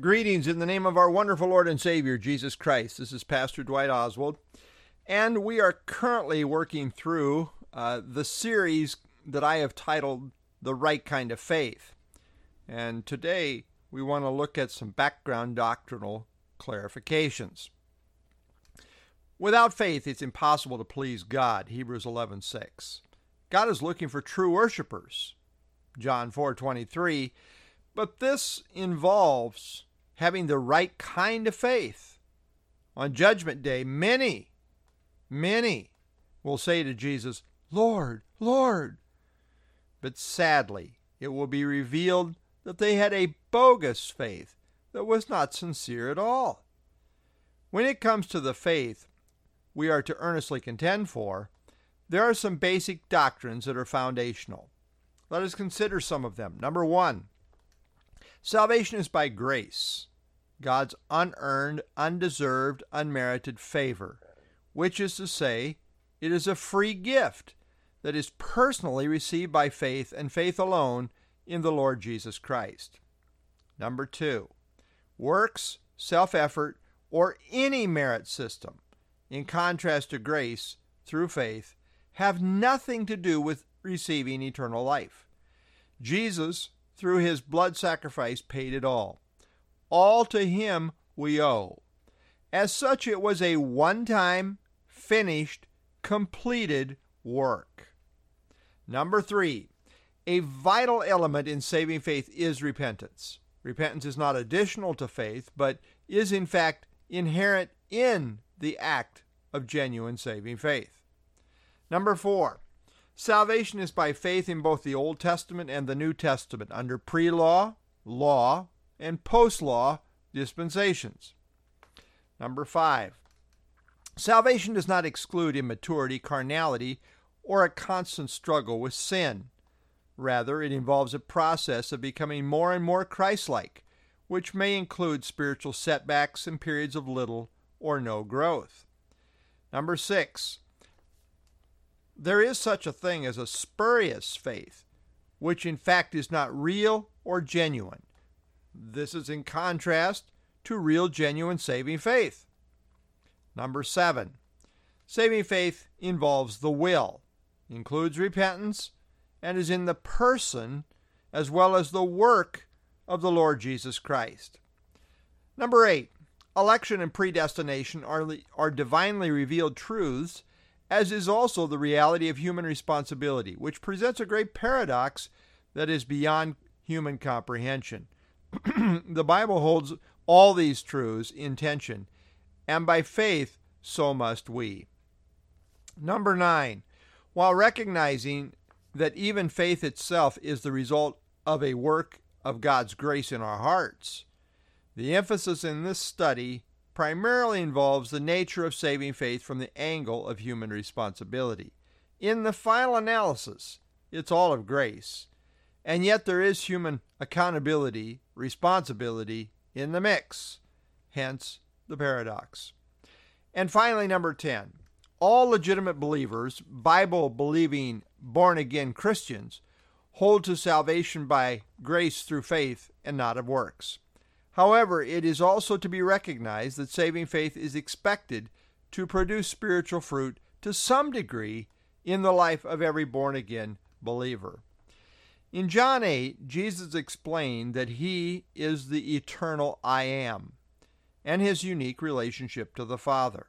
Greetings in the name of our wonderful Lord and Savior, Jesus Christ. This is Pastor Dwight Oswald, and we are currently working through uh, the series that I have titled The Right Kind of Faith. And today we want to look at some background doctrinal clarifications. Without faith, it's impossible to please God, Hebrews 11:6. God is looking for true worshipers, John 4:23 but this involves having the right kind of faith. On Judgment Day, many, many will say to Jesus, Lord, Lord. But sadly, it will be revealed that they had a bogus faith that was not sincere at all. When it comes to the faith we are to earnestly contend for, there are some basic doctrines that are foundational. Let us consider some of them. Number one, Salvation is by grace, God's unearned, undeserved, unmerited favor, which is to say, it is a free gift that is personally received by faith and faith alone in the Lord Jesus Christ. Number two, works, self effort, or any merit system, in contrast to grace through faith, have nothing to do with receiving eternal life. Jesus through his blood sacrifice, paid it all. All to him we owe. As such, it was a one time, finished, completed work. Number three, a vital element in saving faith is repentance. Repentance is not additional to faith, but is in fact inherent in the act of genuine saving faith. Number four, Salvation is by faith in both the Old Testament and the New Testament under pre law, law, and post law dispensations. Number five, salvation does not exclude immaturity, carnality, or a constant struggle with sin. Rather, it involves a process of becoming more and more Christ like, which may include spiritual setbacks and periods of little or no growth. Number six, there is such a thing as a spurious faith, which in fact is not real or genuine. This is in contrast to real, genuine saving faith. Number seven, saving faith involves the will, includes repentance, and is in the person as well as the work of the Lord Jesus Christ. Number eight, election and predestination are, are divinely revealed truths as is also the reality of human responsibility, which presents a great paradox that is beyond human comprehension. the Bible holds all these truths in tension, and by faith, so must we. Number nine, while recognizing that even faith itself is the result of a work of God's grace in our hearts, the emphasis in this study primarily involves the nature of saving faith from the angle of human responsibility. In the final analysis, it's all of grace. And yet there is human accountability, responsibility in the mix. Hence the paradox. And finally, number 10. All legitimate believers, Bible believing, born again Christians, hold to salvation by grace through faith and not of works. However, it is also to be recognized that saving faith is expected to produce spiritual fruit to some degree in the life of every born again believer. In John 8, Jesus explained that he is the eternal I am and his unique relationship to the Father.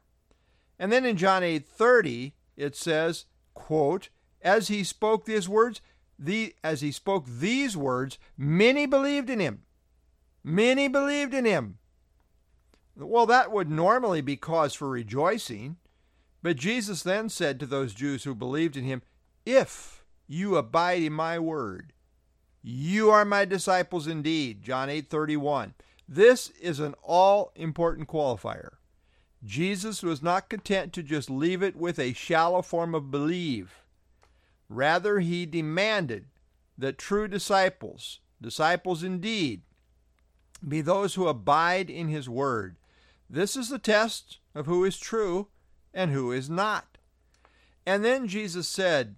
And then in John 8:30 it says, quote, as he spoke these words, the, as he spoke these words, many believed in him. Many believed in him. Well, that would normally be cause for rejoicing. But Jesus then said to those Jews who believed in him, If you abide in my word, you are my disciples indeed. John 8 31. This is an all important qualifier. Jesus was not content to just leave it with a shallow form of believe. Rather, he demanded that true disciples, disciples indeed, be those who abide in his word. This is the test of who is true and who is not. And then Jesus said,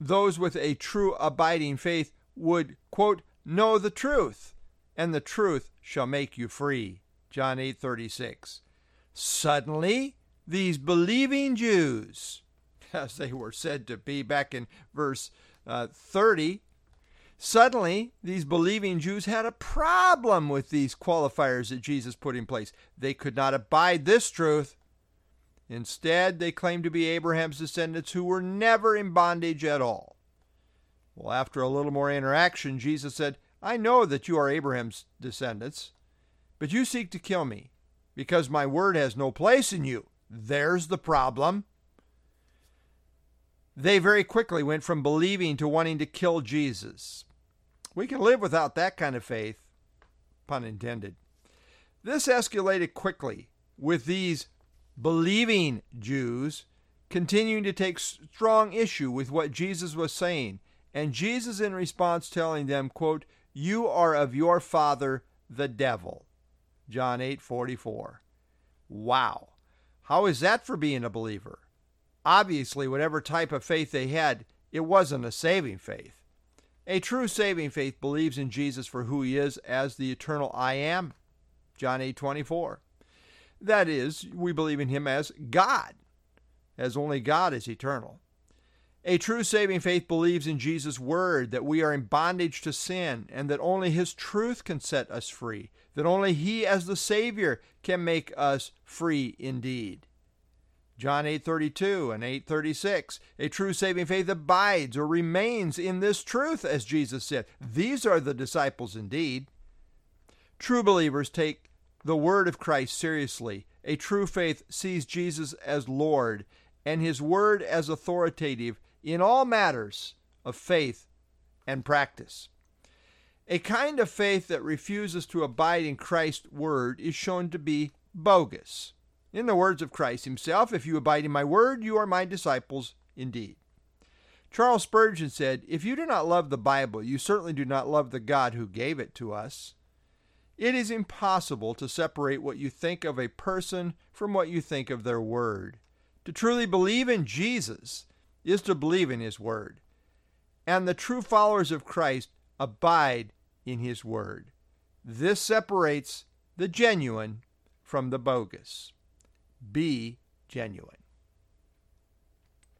those with a true abiding faith would, quote, know the truth, and the truth shall make you free. John 8:36. Suddenly, these believing Jews, as they were said to be back in verse uh, 30, suddenly these believing Jews had a problem with these qualifiers that Jesus put in place. They could not abide this truth. Instead, they claimed to be Abraham's descendants who were never in bondage at all. Well, after a little more interaction, Jesus said, I know that you are Abraham's descendants, but you seek to kill me because my word has no place in you. There's the problem. They very quickly went from believing to wanting to kill Jesus. We can live without that kind of faith, pun intended. This escalated quickly with these believing Jews continuing to take strong issue with what Jesus was saying, and Jesus in response telling them, quote, "You are of your father the devil." John 8:44. Wow. How is that for being a believer? Obviously, whatever type of faith they had, it wasn't a saving faith. A true saving faith believes in Jesus for who he is as the eternal I am. John 8:24. That is, we believe in him as God, as only God is eternal. A true saving faith believes in Jesus' word that we are in bondage to sin and that only his truth can set us free, that only he as the savior can make us free indeed. John 8:32 and 8:36 A true saving faith abides or remains in this truth as Jesus said. These are the disciples indeed. True believers take the word of Christ seriously. A true faith sees Jesus as Lord and his word as authoritative in all matters of faith and practice. A kind of faith that refuses to abide in Christ's word is shown to be bogus. In the words of Christ himself, if you abide in my word, you are my disciples indeed. Charles Spurgeon said, If you do not love the Bible, you certainly do not love the God who gave it to us. It is impossible to separate what you think of a person from what you think of their word. To truly believe in Jesus is to believe in his word. And the true followers of Christ abide in his word. This separates the genuine from the bogus. Be genuine.